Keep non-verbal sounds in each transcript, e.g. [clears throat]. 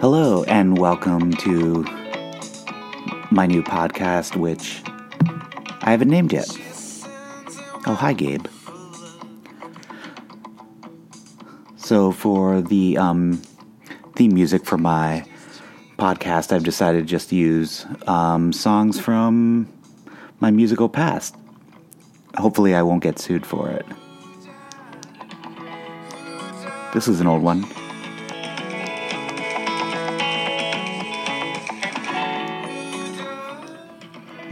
Hello, and welcome to my new podcast, which I haven't named yet. Oh, hi, Gabe. So, for the um, theme music for my podcast, I've decided to just use um, songs from my musical past. Hopefully, I won't get sued for it. This is an old one.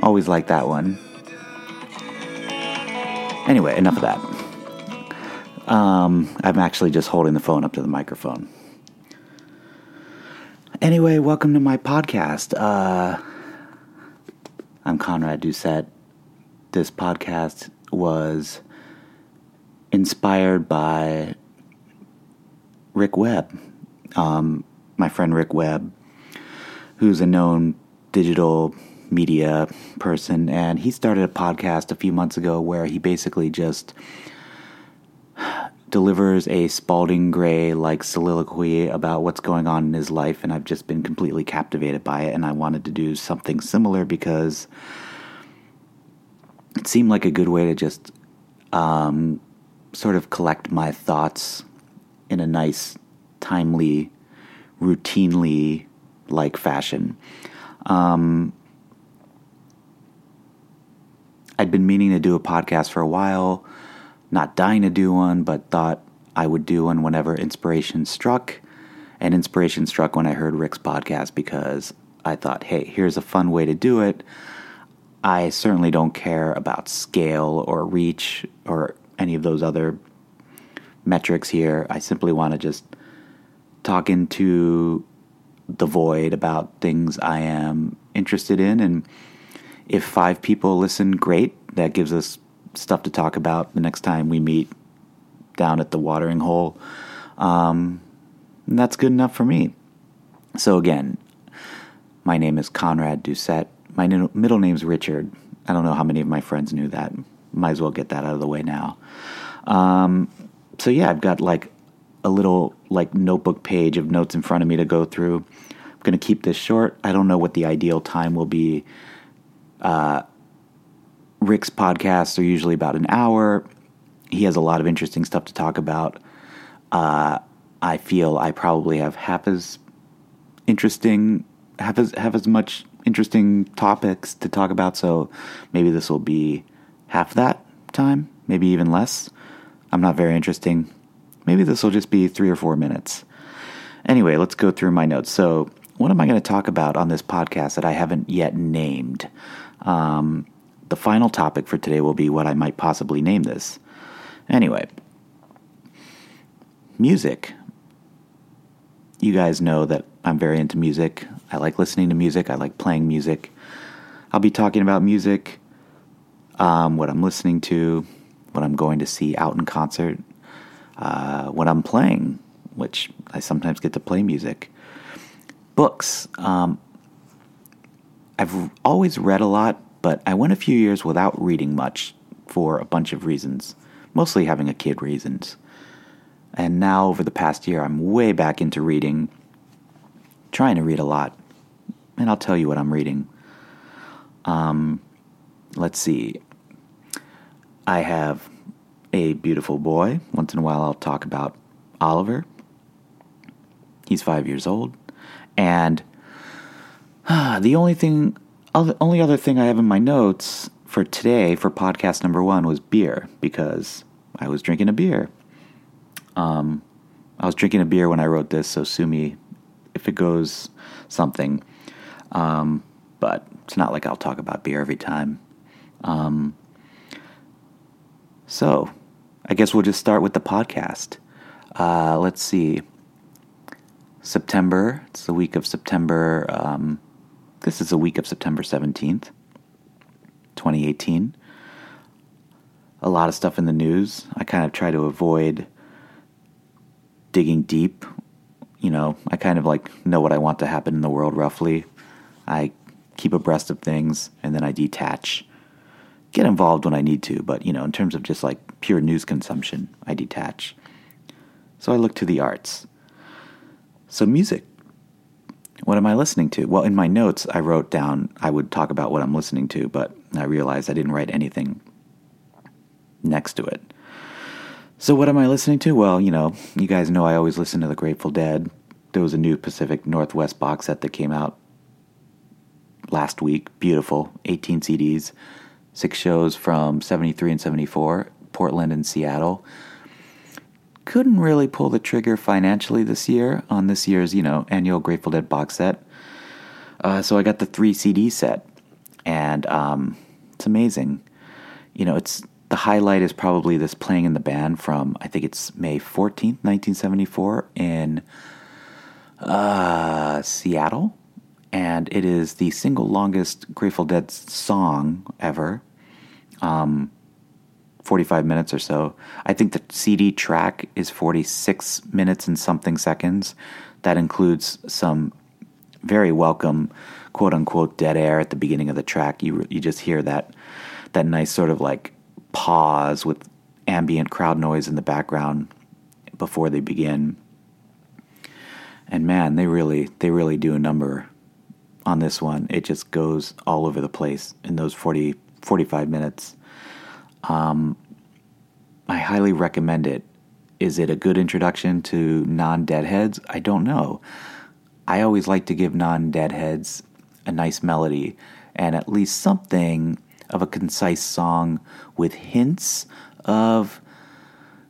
Always like that one. Anyway, enough of that. Um, I'm actually just holding the phone up to the microphone. Anyway, welcome to my podcast. Uh, I'm Conrad Doucette. This podcast was inspired by Rick Webb, um, my friend Rick Webb, who's a known digital media person, and he started a podcast a few months ago where he basically just delivers a Spalding Gray like soliloquy about what's going on in his life, and I've just been completely captivated by it. And I wanted to do something similar because it seemed like a good way to just um, sort of collect my thoughts in a nice, timely, routinely like fashion. Um, I'd been meaning to do a podcast for a while, not dying to do one, but thought I would do one whenever inspiration struck. And inspiration struck when I heard Rick's podcast because I thought, hey, here's a fun way to do it. I certainly don't care about scale or reach or any of those other metrics here. I simply want to just talk into the void about things I am interested in and if five people listen, great. That gives us stuff to talk about the next time we meet down at the watering hole. Um, that's good enough for me. So, again, my name is Conrad Doucette. My middle name's Richard. I don't know how many of my friends knew that. Might as well get that out of the way now. Um, so, yeah, I've got like a little like notebook page of notes in front of me to go through. I'm going to keep this short. I don't know what the ideal time will be uh, Rick's podcasts are usually about an hour. He has a lot of interesting stuff to talk about. Uh, I feel I probably have half as interesting, half as have as much interesting topics to talk about. So maybe this will be half that time, maybe even less. I'm not very interesting. Maybe this will just be three or four minutes. Anyway, let's go through my notes. So, what am I going to talk about on this podcast that I haven't yet named? Um, the final topic for today will be what I might possibly name this. Anyway, music. You guys know that I'm very into music. I like listening to music, I like playing music. I'll be talking about music, um, what I'm listening to, what I'm going to see out in concert, uh, what I'm playing, which I sometimes get to play music. Books. Um, I've always read a lot, but I went a few years without reading much for a bunch of reasons, mostly having a kid reasons. And now, over the past year, I'm way back into reading, trying to read a lot. And I'll tell you what I'm reading. Um, let's see. I have a beautiful boy. Once in a while, I'll talk about Oliver. He's five years old. And [sighs] the only thing, only other thing I have in my notes for today for podcast number one was beer because I was drinking a beer. Um, I was drinking a beer when I wrote this, so sue me if it goes something. Um, but it's not like I'll talk about beer every time. Um, so, I guess we'll just start with the podcast. Uh, let's see. September, it's the week of September um, this is the week of September 17th, 2018. a lot of stuff in the news. I kind of try to avoid digging deep. You know, I kind of like know what I want to happen in the world roughly. I keep abreast of things and then I detach. Get involved when I need to, but you know, in terms of just like pure news consumption, I detach. So I look to the arts. So, music. What am I listening to? Well, in my notes, I wrote down I would talk about what I'm listening to, but I realized I didn't write anything next to it. So, what am I listening to? Well, you know, you guys know I always listen to the Grateful Dead. There was a new Pacific Northwest box set that came out last week. Beautiful. 18 CDs, six shows from 73 and 74, Portland and Seattle. Couldn't really pull the trigger financially this year on this year's, you know, annual Grateful Dead box set. Uh, so I got the three CD set, and um, it's amazing. You know, it's the highlight is probably this playing in the band from I think it's May 14th, 1974 in uh, Seattle. And it is the single longest Grateful Dead song ever. Um, 45 minutes or so. I think the CD track is 46 minutes and something seconds. That includes some very welcome quote unquote dead air at the beginning of the track. You you just hear that that nice sort of like pause with ambient crowd noise in the background before they begin. And man, they really they really do a number on this one. It just goes all over the place in those 40 45 minutes. Um, I highly recommend it. Is it a good introduction to non deadheads? I don't know. I always like to give non deadheads a nice melody and at least something of a concise song with hints of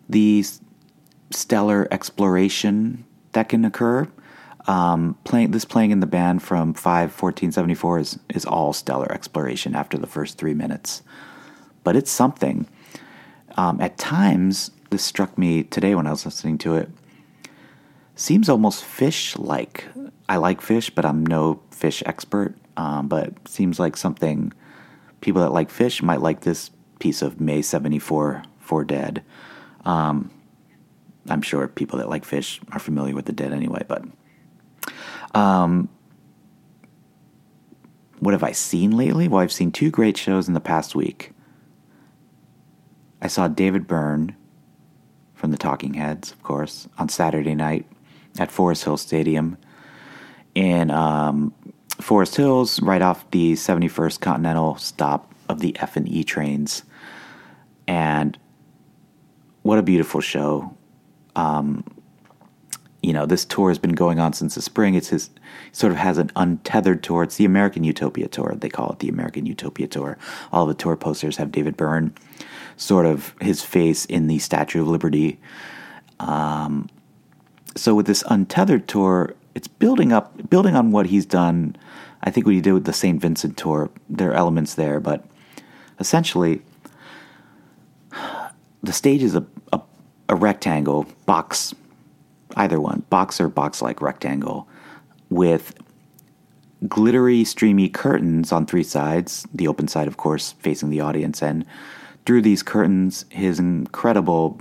the stellar exploration that can occur. Um, playing this playing in the band from 5 1474 is, is all stellar exploration after the first three minutes. But it's something. Um, at times, this struck me today when I was listening to it. Seems almost Phish like. I like Phish, but I'm no Phish expert. Um, but seems like something people that like Phish might like this piece of May 74 for Dead. Um, I'm sure people that like Phish are familiar with the Dead anyway, but. Um, what have I seen lately? Well, I've seen two great shows in the past week. I saw David Byrne from the Talking Heads, of course, on Saturday night at Forest Hills Stadium in um, Forest Hills, right off the 71st Continental stop of the F and E trains. And what a beautiful show. Um, you know, this tour has been going on since the spring. It's his sort of has an untethered tour. It's the American Utopia tour. They call it the American Utopia tour. All the tour posters have David Byrne, sort of his face in the Statue of Liberty. Um, so with this untethered tour, it's building up, building on what he's done. I think what he did with the St. Vincent tour, there are elements there, but essentially, the stage is a, a, a rectangle box, either one, box or box like rectangle, with glittery, streamy curtains on three sides. The open side, of course, facing the audience, and through these curtains, his incredible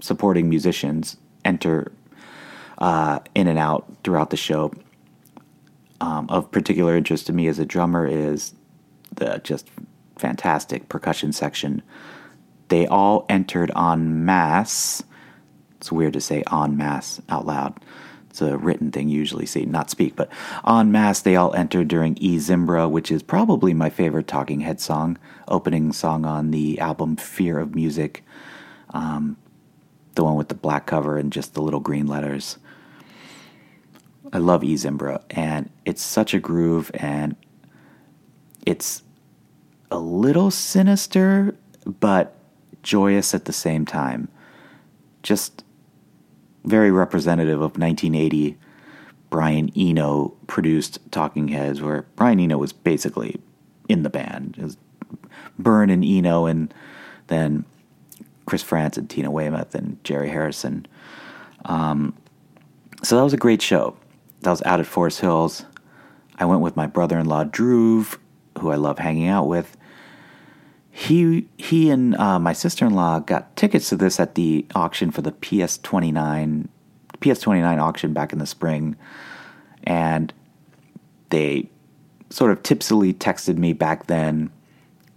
supporting musicians enter uh, in and out throughout the show. Um, of particular interest to me as a drummer is the just fantastic percussion section. They all entered en masse. It's weird to say en masse out loud. It's a written thing usually, see, not speak, but en masse they all entered during E Zimbra, which is probably my favorite Talking Head song, opening song on the album Fear of Music. Um, the one with the black cover and just the little green letters. I love E Zimbra, and it's such a groove, and it's a little sinister, but joyous at the same time. Just very representative of 1980 Brian Eno produced Talking Heads, where Brian Eno was basically in the band. It was Byrne and Eno, and then Chris Frantz and Tina Weymouth and Jerry Harrison. Um, so that was a great show. That was out at Forest Hills. I went with my brother in law, Drew, who I love hanging out with. he he and uh, my sister in law got tickets to this at the auction for the PS twenty nine PS twenty nine auction back in the spring, and they sort of tipsily texted me back then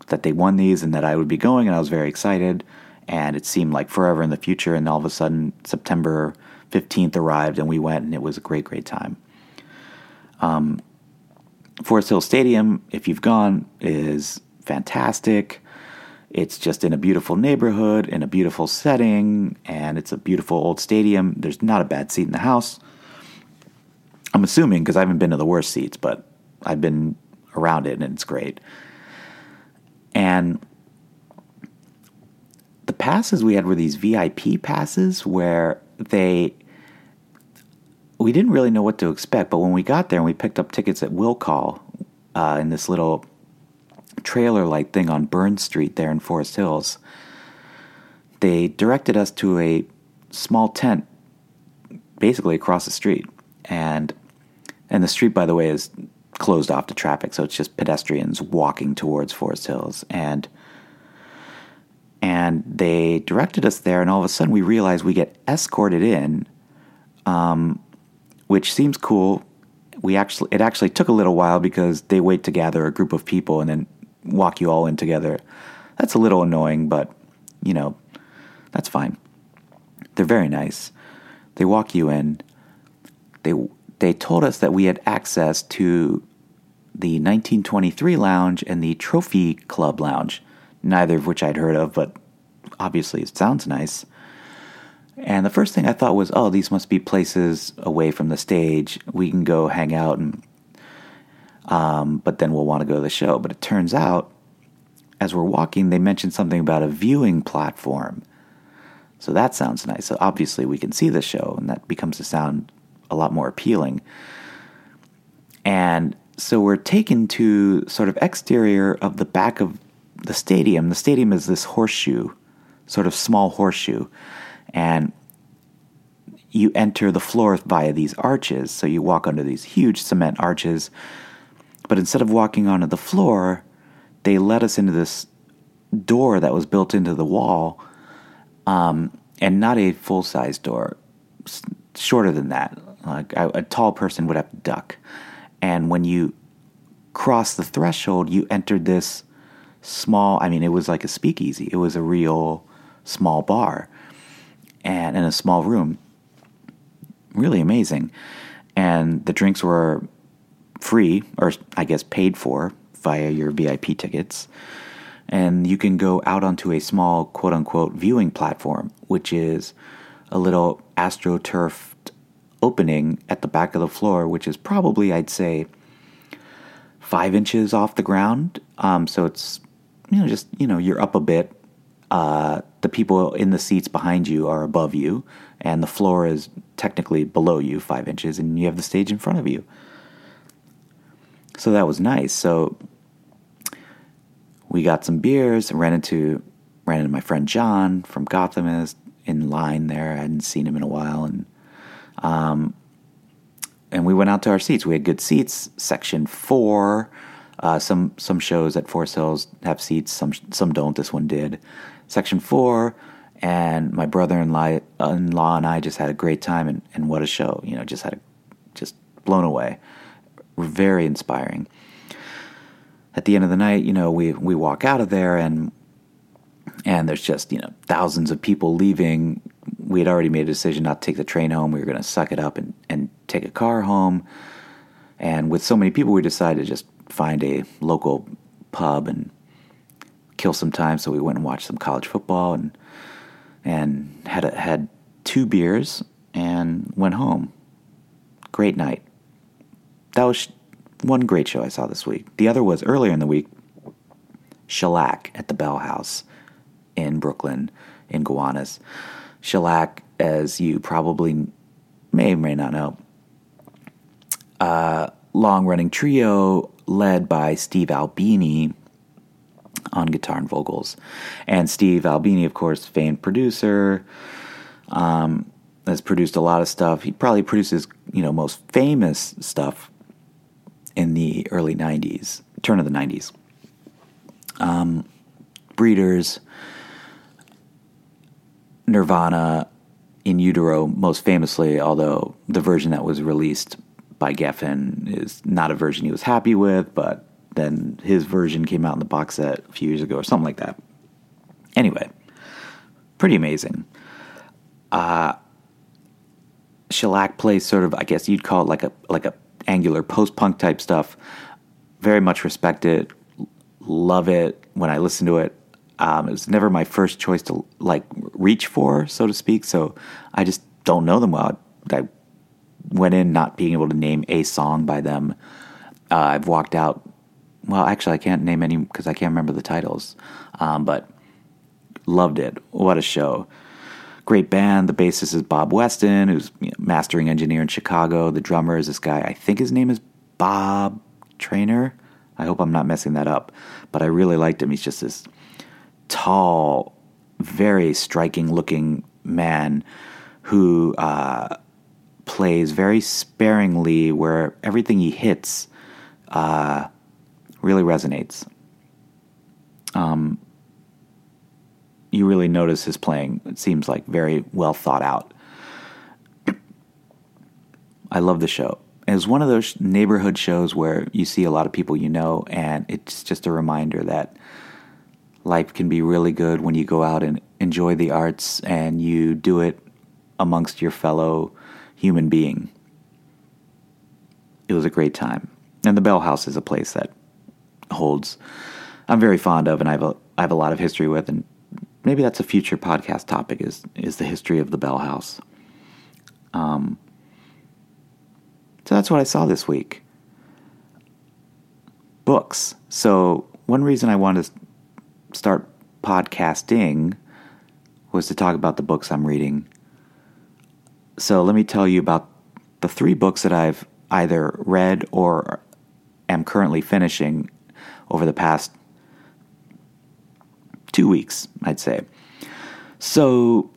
that they won these and that I would be going, and I was very excited. And it seemed like forever in the future, and all of a sudden September fifteenth arrived, and we went, and it was a great, great time. Um, Forest Hills Stadium, if you've gone, is fantastic. It's just in a beautiful neighborhood, in a beautiful setting, and it's a beautiful old stadium. There's not a bad seat in the house. I'm assuming because I haven't been to the worst seats, but I've been around it and it's great. And the passes we had were these VIP passes where they we didn't really know what to expect, but when we got there and we picked up tickets at Will Call uh, in this little trailer like thing on Burns Street there in Forest Hills, they directed us to a small tent basically across the street. And and the street by the way is closed off to traffic, so it's just pedestrians walking towards Forest Hills and and they directed us there and all of a sudden we realize we get escorted in um, which seems cool we actually it actually took a little while because they wait to gather a group of people and then walk you all in together. That's a little annoying, but you know, that's fine. They're very nice. They walk you in. They they told us that we had access to the 1923 lounge and the Trophy Club lounge, neither of which I'd heard of, but obviously it sounds nice. And the first thing I thought was, oh, these must be places away from the stage. We can go hang out and um, but then we'll want to go to the show. But it turns out, as we're walking, they mentioned something about a viewing platform. So that sounds nice. So obviously, we can see the show, and that becomes to sound a lot more appealing. And so we're taken to sort of exterior of the back of the stadium. The stadium is this horseshoe, sort of small horseshoe, and you enter the floor via these arches. So you walk under these huge cement arches but instead of walking onto the floor, they led us into this door that was built into the wall, um, and not a full size door, shorter than that. Like a, a tall person would have to duck. And when you crossed the threshold, you entered this small. I mean, it was like a speakeasy. It was a real small bar, and in a small room. Really amazing. And the drinks were free, or I guess paid for via your VIP tickets. And you can go out onto a small quote unquote viewing platform, which is a little astroturfed opening at the back of the floor, which is probably, I'd say, five inches off the ground. Um, so it's, you know, just, you know, you're up a bit. Uh, the people in the seats behind you are above you, and the floor is technically below you, five inches, and you have the stage in front of you. So that was nice. So we got some beers and ran into ran into my friend John from Gotham is in line there. I hadn't seen him in a while and um and we went out to our seats. We had good seats. Section four. Uh, some some shows at Forest Hills have seats. Some some don't. This one did. Section four, and my brother-in-law and I just had a great time. And, and what a show! You know, just had a, just blown away very inspiring. At the end of the night, you know, we we walk out of there and and there's just you know thousands of people leaving. We had already made a decision not to take the train home. We were going to suck it up and and take a car home. And with so many people, we decided to just find a local pub and kill some time. So we went and watched some college football and and had a, had two beers and went home. Great night that was one great show I saw this week. The other was earlier in the week, Shellac at the Bell House in Brooklyn, in Gowanus. Shellac, as you probably may or may not know, a long running trio led by Steve Albini on guitar and vocals. And Steve Albini, of course, famed producer, um, has produced a lot of stuff. He probably produces, you know, most famous stuff in the early 90s, turn of the 90s. Um, Breeders, Nirvana, In Utero, most famously, although the version that was released by Geffen is not a version he was happy with, but then his version came out in the box set a few years ago or something like that. Anyway, pretty amazing. Uh, Shellac plays sort of, I guess you'd call it like a like a angular post punk type stuff. Very much respect it, love it when I listen to it. Um, it was never my first choice to like reach for, so to speak. So I just don't know them well. I went in not being able to name a song by them. Uh, I've walked out. Well, actually, I can't name any because I can't remember the titles. Um, but loved it. What a show! Great band. The bassist is Bob Weston, who's mastering engineer in Chicago. The drummer is this guy. I think his name is Bob Trainer. I hope I'm not messing that up, but I really liked him. He's just this tall, very striking looking man who uh, plays very sparingly, where everything he hits uh, really resonates. Um, you really notice his playing. It seems like very well thought out. I love the show. It's one of those neighborhood shows where you see a lot of people you know, and it's just a reminder that life can be really good when you go out and enjoy the arts and you do it amongst your fellow human being. It was a great time. And the Bell House is a place that holds I'm very fond of and I have a I have a lot of history with and maybe that's a future podcast topic is is the history of the Bell House. Um so that's what I saw this week. Books. So one reason I wanted to start podcasting was to talk about the books I'm reading. So let me tell you about the three books that I've either read or am currently finishing over the past two weeks, I'd say. So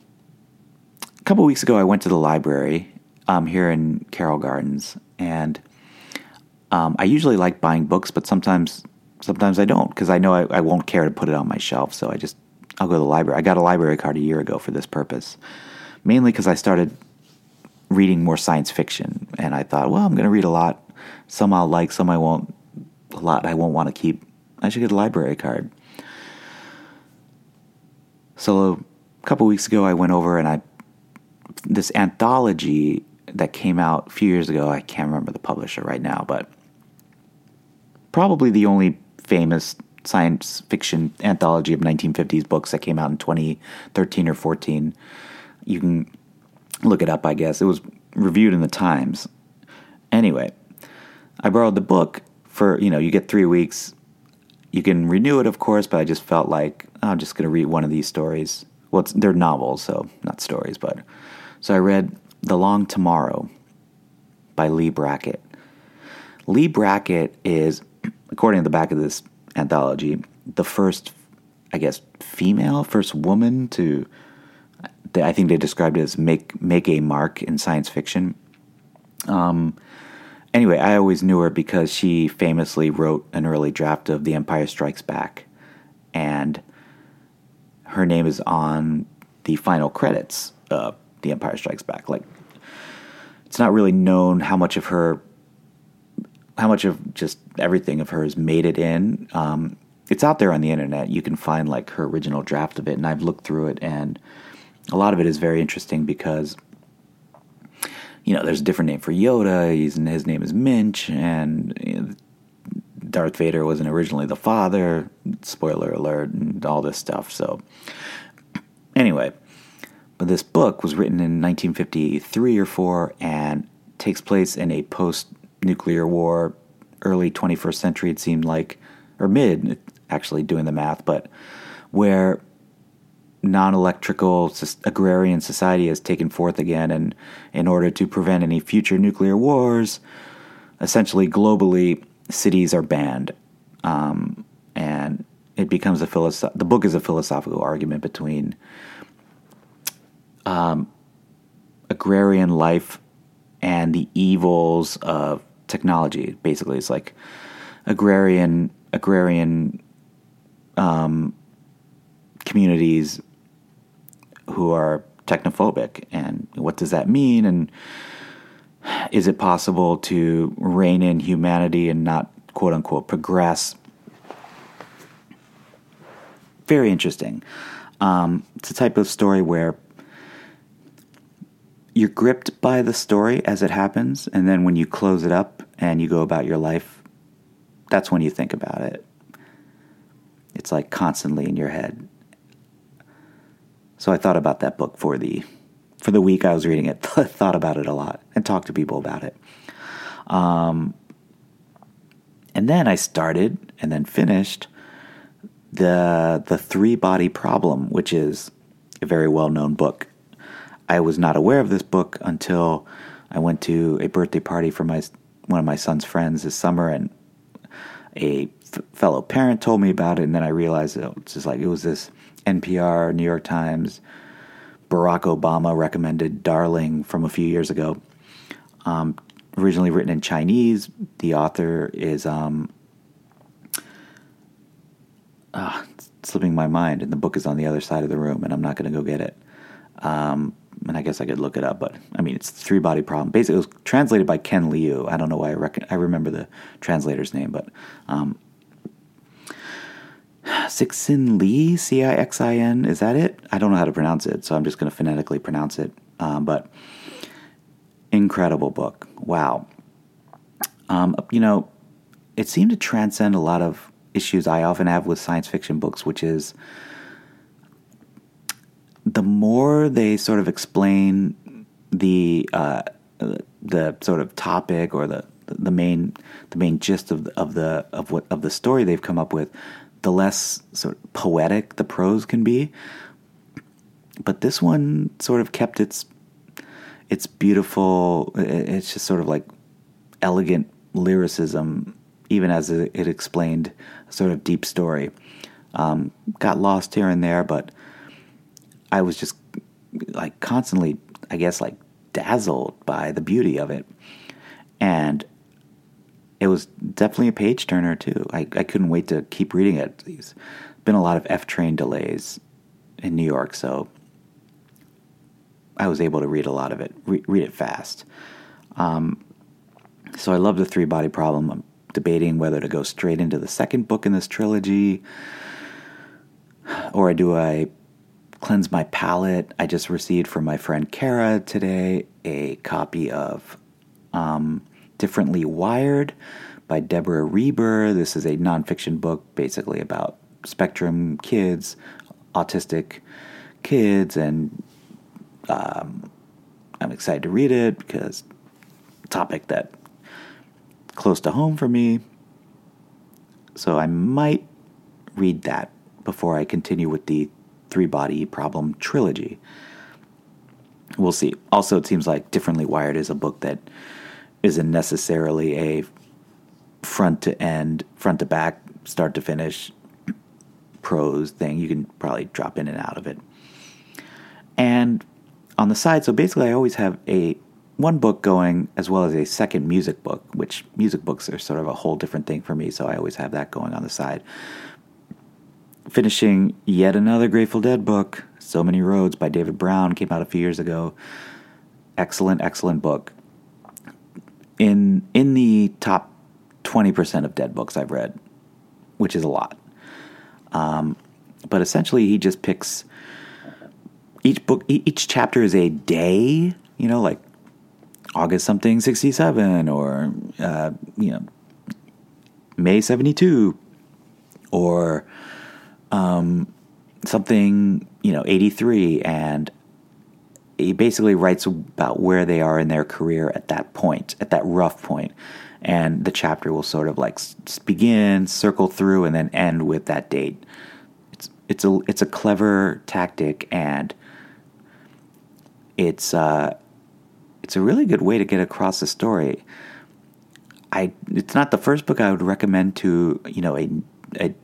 a couple weeks ago, I went to the library um, here in Carroll Gardens, and um, I usually like buying books, but sometimes sometimes I don't because I know I, I won't care to put it on my shelf. So I just I'll go to the library. I got a library card a year ago for this purpose, mainly because I started reading more science fiction, and I thought, well, I'm going to read a lot. Some I'll like, some I won't. A lot I won't want to keep. I should get a library card. So a couple weeks ago, I went over and I this anthology that came out a few years ago. I can't remember the publisher right now, but probably the only famous science fiction anthology of 1950s books that came out in 2013 or 14. You can look it up, I guess. It was reviewed in the Times. Anyway, I borrowed the book for, you know, you get three weeks. You can renew it, of course, but I just felt like oh, I'm just going to read one of these stories. Well, they're novels, so not stories, but. So I read The Long Tomorrow by Leigh Brackett. Leigh Brackett is, according to the back of this anthology, the first, I guess, female, first woman to, I think they described it as make make a mark in science fiction. Um, anyway, I always knew her because she famously wrote an early draft of The Empire Strikes Back, and her name is on the final credits of The Empire Strikes Back. Like, it's not really known how much of her how much of just everything of hers made it in. Um, it's out there on the internet. You can find like her original draft of it, and I've looked through it, and a lot of it is very interesting because you know there's a different name for Yoda. He's his name is Minch, and you know, Darth Vader wasn't originally the father. Spoiler alert, and all this stuff. So anyway, but this book was written in 1953 or four, and takes place in a post nuclear war, early 21st century, it seemed like, or mid, actually doing the math, but where non electrical agrarian society has taken forth again, and in order to prevent any future nuclear wars, essentially globally, cities are banned. Um, and it becomes a philosoph- the book is a philosophical argument between um, agrarian life and the evils of technology. Basically, it's like agrarian agrarian um, communities who are technophobic, and what does that mean? And is it possible to rein in humanity and not quote unquote progress? Very interesting. Um, it's a type of story where you're gripped by the story as it happens, and then when you close it up and you go about your life, that's when you think about it. It's like constantly in your head. So I thought about that book for the for the week I was reading it. [laughs] thought about it a lot and talked to people about it. Um, and then I started and then finished the the three body problem, which is a very well known book. I was not aware of this book until I went to a birthday party for my one of my son's friends this summer, and a f- fellow parent told me about it, and then I realized it was just like it was this NPR, New York Times, Barack Obama recommended Darling from a few years ago. Um, originally written in Chinese, the author is um, uh, slipping my mind, and the book is on the other side of the room, and I'm not going to go get it. Um, and I guess I could look it up, but I mean, it's three body problem. Basically, it was translated by Ken Liu. I don't know why I reckon I remember the translator's name, but um, Cixin Lee, C I X I N, is that it? I don't know how to pronounce it, so I'm just going to phonetically pronounce it. Um, but incredible book. Wow. Um, you know, it seemed to transcend a lot of issues I often have with science fiction books, which is the more they sort of explain the uh, the sort of topic or the the main the main gist of the, of the of what of the story they've come up with, the less sort of poetic the prose can be. But this one sort of kept its its beautiful. It's just sort of like elegant lyricism, even as it, explained a sort of deep story. Um, got lost here and there, but I was just like constantly, I guess, like dazzled by the beauty of it. And it was definitely a page turner too. I, I couldn't wait to keep reading it. There's been a lot of F train delays in New York, so I was able to read a lot of it, re- read it fast. Um, so I love the three body problem. I'm debating whether to go straight into the second book in this trilogy, or do I cleanse my palate. I just received from my friend Kara today a copy of um, Differently Wired by Deborah Reber. This is a nonfiction book basically about spectrum kids, autistic kids, and um, I'm excited to read it because topic that close to home for me. So I might read that before I continue with the three body problem trilogy. We'll see. Also, it seems like Differently Wired is a book that isn't necessarily a front to end, front to back, start to finish prose thing. You can probably drop in and out of it. And on the side, so basically, I always have a one book going as well as a second music book, which music books are sort of a whole different thing for me. So I always have that going on the side finishing yet another Grateful Dead book, So Many Roads by David Browne, came out a few years ago. Excellent, excellent book. In in the top twenty percent of Dead books I've read, which is a lot. Um, but essentially, he just picks each book. Each chapter is a day. You know, like August something sixty seven, or uh, you know, May seventy two, or um, something, you know, 83, and he basically writes about where they are in their career at that point, at that rough point. And the chapter will sort of like begin, circle through, and then end with that date. It's it's a it's a clever tactic, and it's uh, it's a really good way to get across the story. I it's not the first book I would recommend to you know a a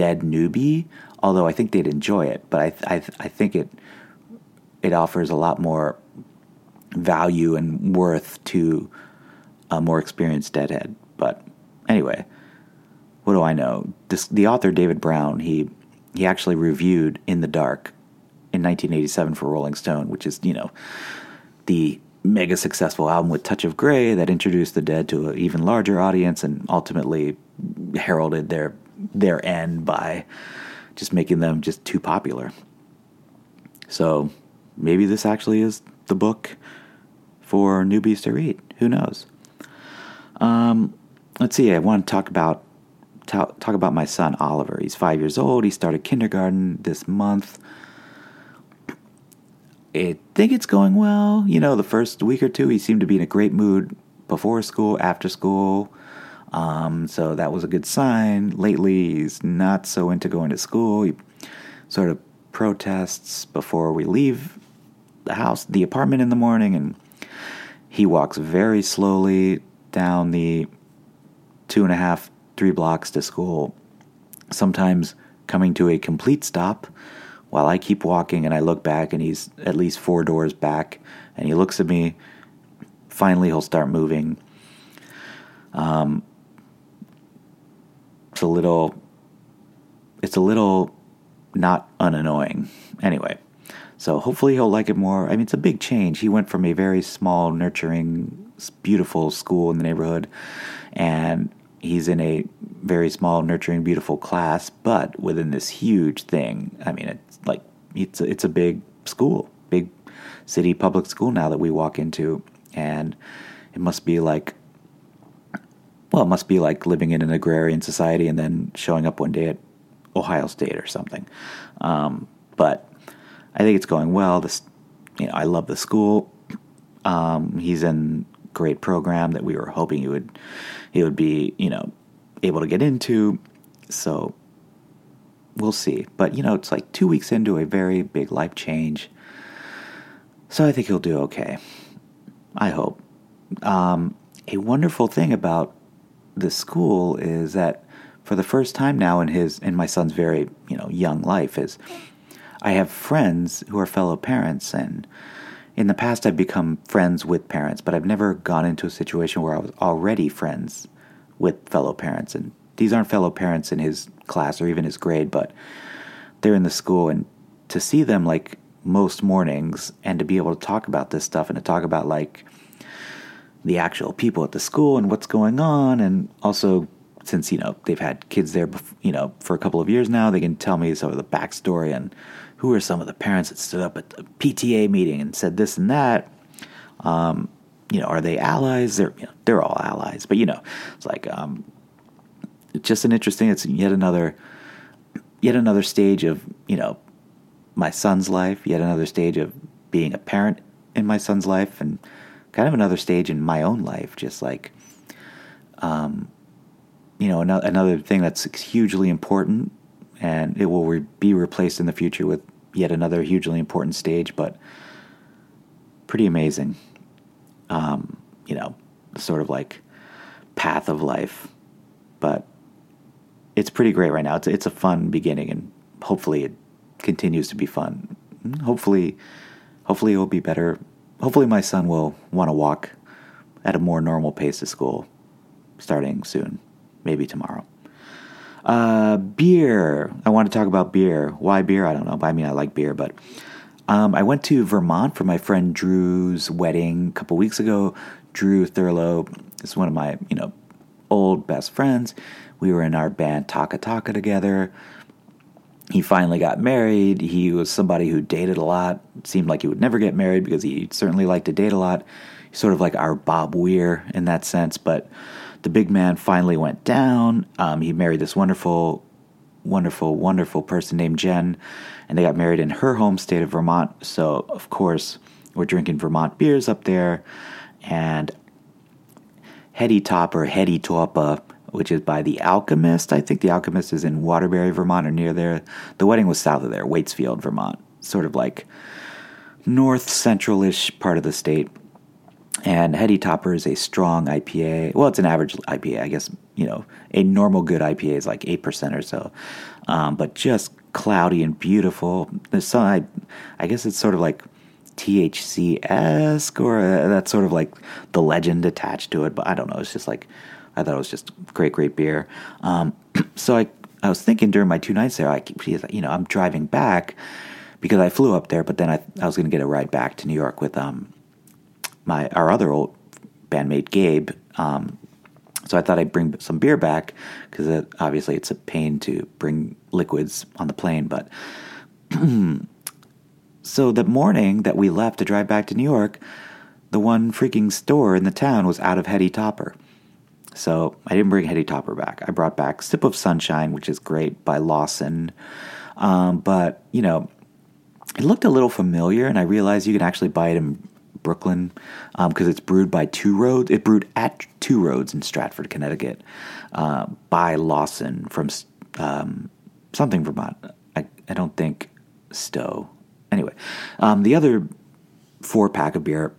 dead newbie, although I think they'd enjoy it. But I, I, I think it it offers a lot more value and worth to a more experienced deadhead. But anyway, what do I know? This, the author David Browne he he actually reviewed In the Dark in 1987 for Rolling Stone, which is, you know, the mega successful album with Touch of Grey that introduced the Dead to an even larger audience and ultimately heralded their their end by just making them just too popular. So maybe this actually is the book for newbies to read. Who knows? Um, let's see. I want to talk about talk, talk about my son Oliver. He's five years old. He started kindergarten this month. I think it's going well. You know, the first week or two, he seemed to be in a great mood before school, after school. Um, so that was a good sign. Lately, he's not so into going to school. He sort of protests before we leave the house, the apartment in the morning, and he walks very slowly down the two and a half, three blocks to school, sometimes coming to a complete stop while I keep walking and I look back and he's at least four doors back and he looks at me. Finally, he'll start moving. Um, it's a little, it's a little not unannoying. Anyway, so hopefully he'll like it more. I mean, it's a big change. He went from a very small, nurturing, beautiful school in the neighborhood, and he's in a very small, nurturing, beautiful class, but within this huge thing. I mean, it's like it's a, it's a big school, big city public school now that we walk into, and it must be like. Well, it must be like living in an agrarian society and then showing up one day at Ohio State or something. Um, but I think it's going well. This, you know, I love the school. Um, he's in great program that we were hoping he would he would be you know able to get into. So we'll see. But you know, it's like two weeks into a very big life change. So I think he'll do okay. I hope. Um, a wonderful thing about the school is that for the first time now in his in my son's very you know young life is I have friends who are fellow parents and in the past I've become friends with parents, but I've never gone into a situation where I was already friends with fellow parents. And these aren't fellow parents in his class or even his grade, but they're in the school. And to see them like most mornings and to be able to talk about this stuff and to talk about like the actual people at the school and what's going on, and also since you know they've had kids there, you know, for a couple of years now, they can tell me some of the backstory and who are some of the parents that stood up at the PTA meeting and said this and that? Um, you know, are they allies? They're you know, they're all allies, but you know, it's like um, it's just an interesting. It's yet another yet another stage of you know my son's life, yet another stage of being a parent in my son's life, and kind of another stage in my own life. Just like, um, you know, another another thing that's hugely important, and it will re- be replaced in the future with yet another hugely important stage, but pretty amazing. Um, you know, sort of like path of life, but it's pretty great right now. It's it's a fun beginning, and hopefully it continues to be fun. Hopefully, hopefully it will be better. Hopefully, my son will want to walk at a more normal pace to school starting soon, maybe tomorrow. Uh, beer. I want to talk about beer. Why beer? I don't know. I mean, I like beer, but um, I went to Vermont for my friend Drew's wedding a couple weeks ago. Drew Thurlow is one of my, you know, old best friends. We were in our band Takka Takka together. He finally got married. He was somebody who dated a lot. It seemed like he would never get married because he certainly liked to date a lot. He's sort of like our Bob Weir in that sense, but the big man finally went down. Um, he married this wonderful, wonderful, wonderful person named Jen, and they got married in her home state of Vermont. So, of course, we're drinking Vermont beers up there. And Heady Topper, Heady Topper, which is by The Alchemist. I think The Alchemist is in Waterbury, Vermont, or near there. The wedding was south of there, Waitsfield, Vermont, sort of like north central ish part of the state. And Heady Topper is a strong IPA. Well, it's an average IPA, I guess. You know, a normal good IPA is like eight percent or so, um, but just cloudy and beautiful. There's some, I, I guess it's sort of like THC esque, or uh, that's sort of like the legend attached to it. But I don't know. It's just like I thought it was just great, great beer. Um, [clears throat] so I I was thinking during my two nights there, I you know I'm driving back because I flew up there, but then I I was going to get a ride back to New York with um my our other old bandmate Gabe. Um, so I thought I'd bring some beer back because it, obviously it's a pain to bring liquids on the plane. But [clears throat] so the morning that we left to drive back to New York, the one freaking store in the town was out of Heady Topper. So I didn't bring Heady Topper back. I brought back Sip of Sunshine, which is great by Lawson. Um, but, you know, it looked a little familiar, and I realized you can actually buy it in Brooklyn because um, it's brewed by Two Roads. It brewed at Two Roads in Stratford, Connecticut, uh, by Lawson from um, something Vermont. I, I don't think Stowe. Anyway, um, the other four pack of beer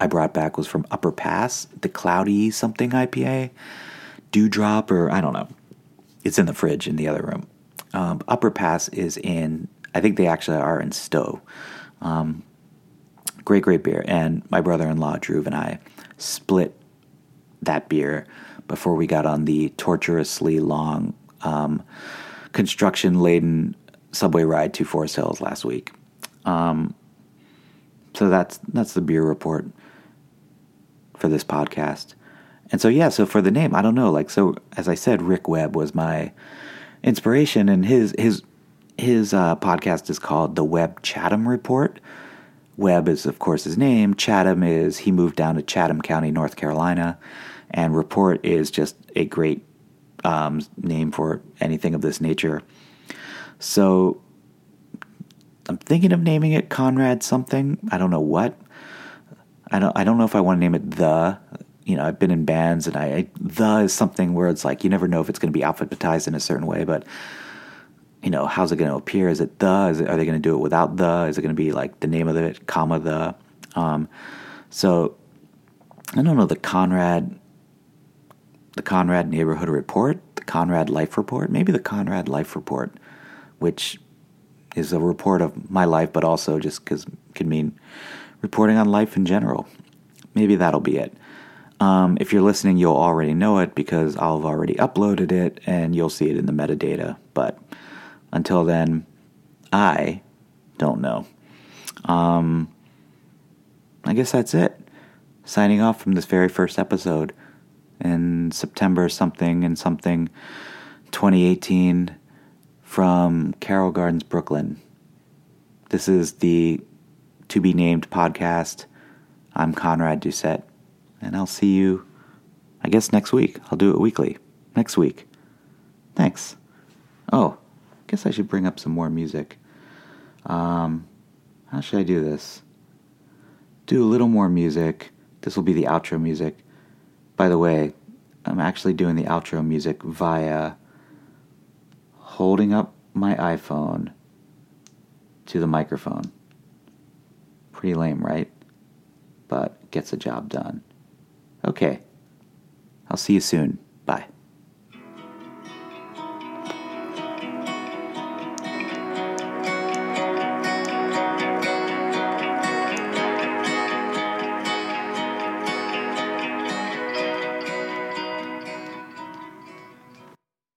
I brought back was from Upper Pass, the Cloudy something IPA, Dewdrop, or I don't know. It's in the fridge in the other room. Um, Upper Pass is in, I think they actually are in Stowe. Um, great, great beer. And my brother in law, Drew, and I split that beer before we got on the tortuously long, um, construction laden subway ride to Forest Hills last week. Um, so that's that's the beer report for this podcast. And so yeah, so for the name, I don't know, like so as I said, Rick Webb was my inspiration and his his his uh, podcast is called The Webb Chatham Report. Webb is of course his name. Chatham is he moved down to Chatham County, North Carolina, and Report is just a great um, name for anything of this nature. So I'm thinking of naming it Conrad something. I don't know what. I don't I don't know if I want to name it the. You know, I've been in bands and I, I the is something where it's like you never know if it's going to be alphabetized in a certain way, but you know, how's it going to appear? Is it the? Is it, are they going to do it without the? Is it going to be like the name of it, comma the? Um, so I don't know the Conrad, the Conrad Neighborhood Report, the Conrad Life Report, maybe the Conrad Life Report, which is a report of my life, but also just because could mean reporting on life in general. Maybe that'll be it. Um, if you're listening, you'll already know it because I'll have already uploaded it and you'll see it in the metadata. But until then, I don't know. Um, I guess that's it. Signing off from this very first episode in September something and something 2018 from Carroll Gardens, Brooklyn. This is the to be named podcast. I'm Conrad Doucette, and I'll see you, I guess, next week. I'll do it weekly. Next week. Thanks. Oh, I guess I should bring up some more music. Um, how should I do this? Do a little more music. This will be the outro music. By the way, I'm actually doing the outro music via holding up my iPhone to the microphone. Pretty lame, right? But gets the job done. Okay. I'll see you soon. Bye.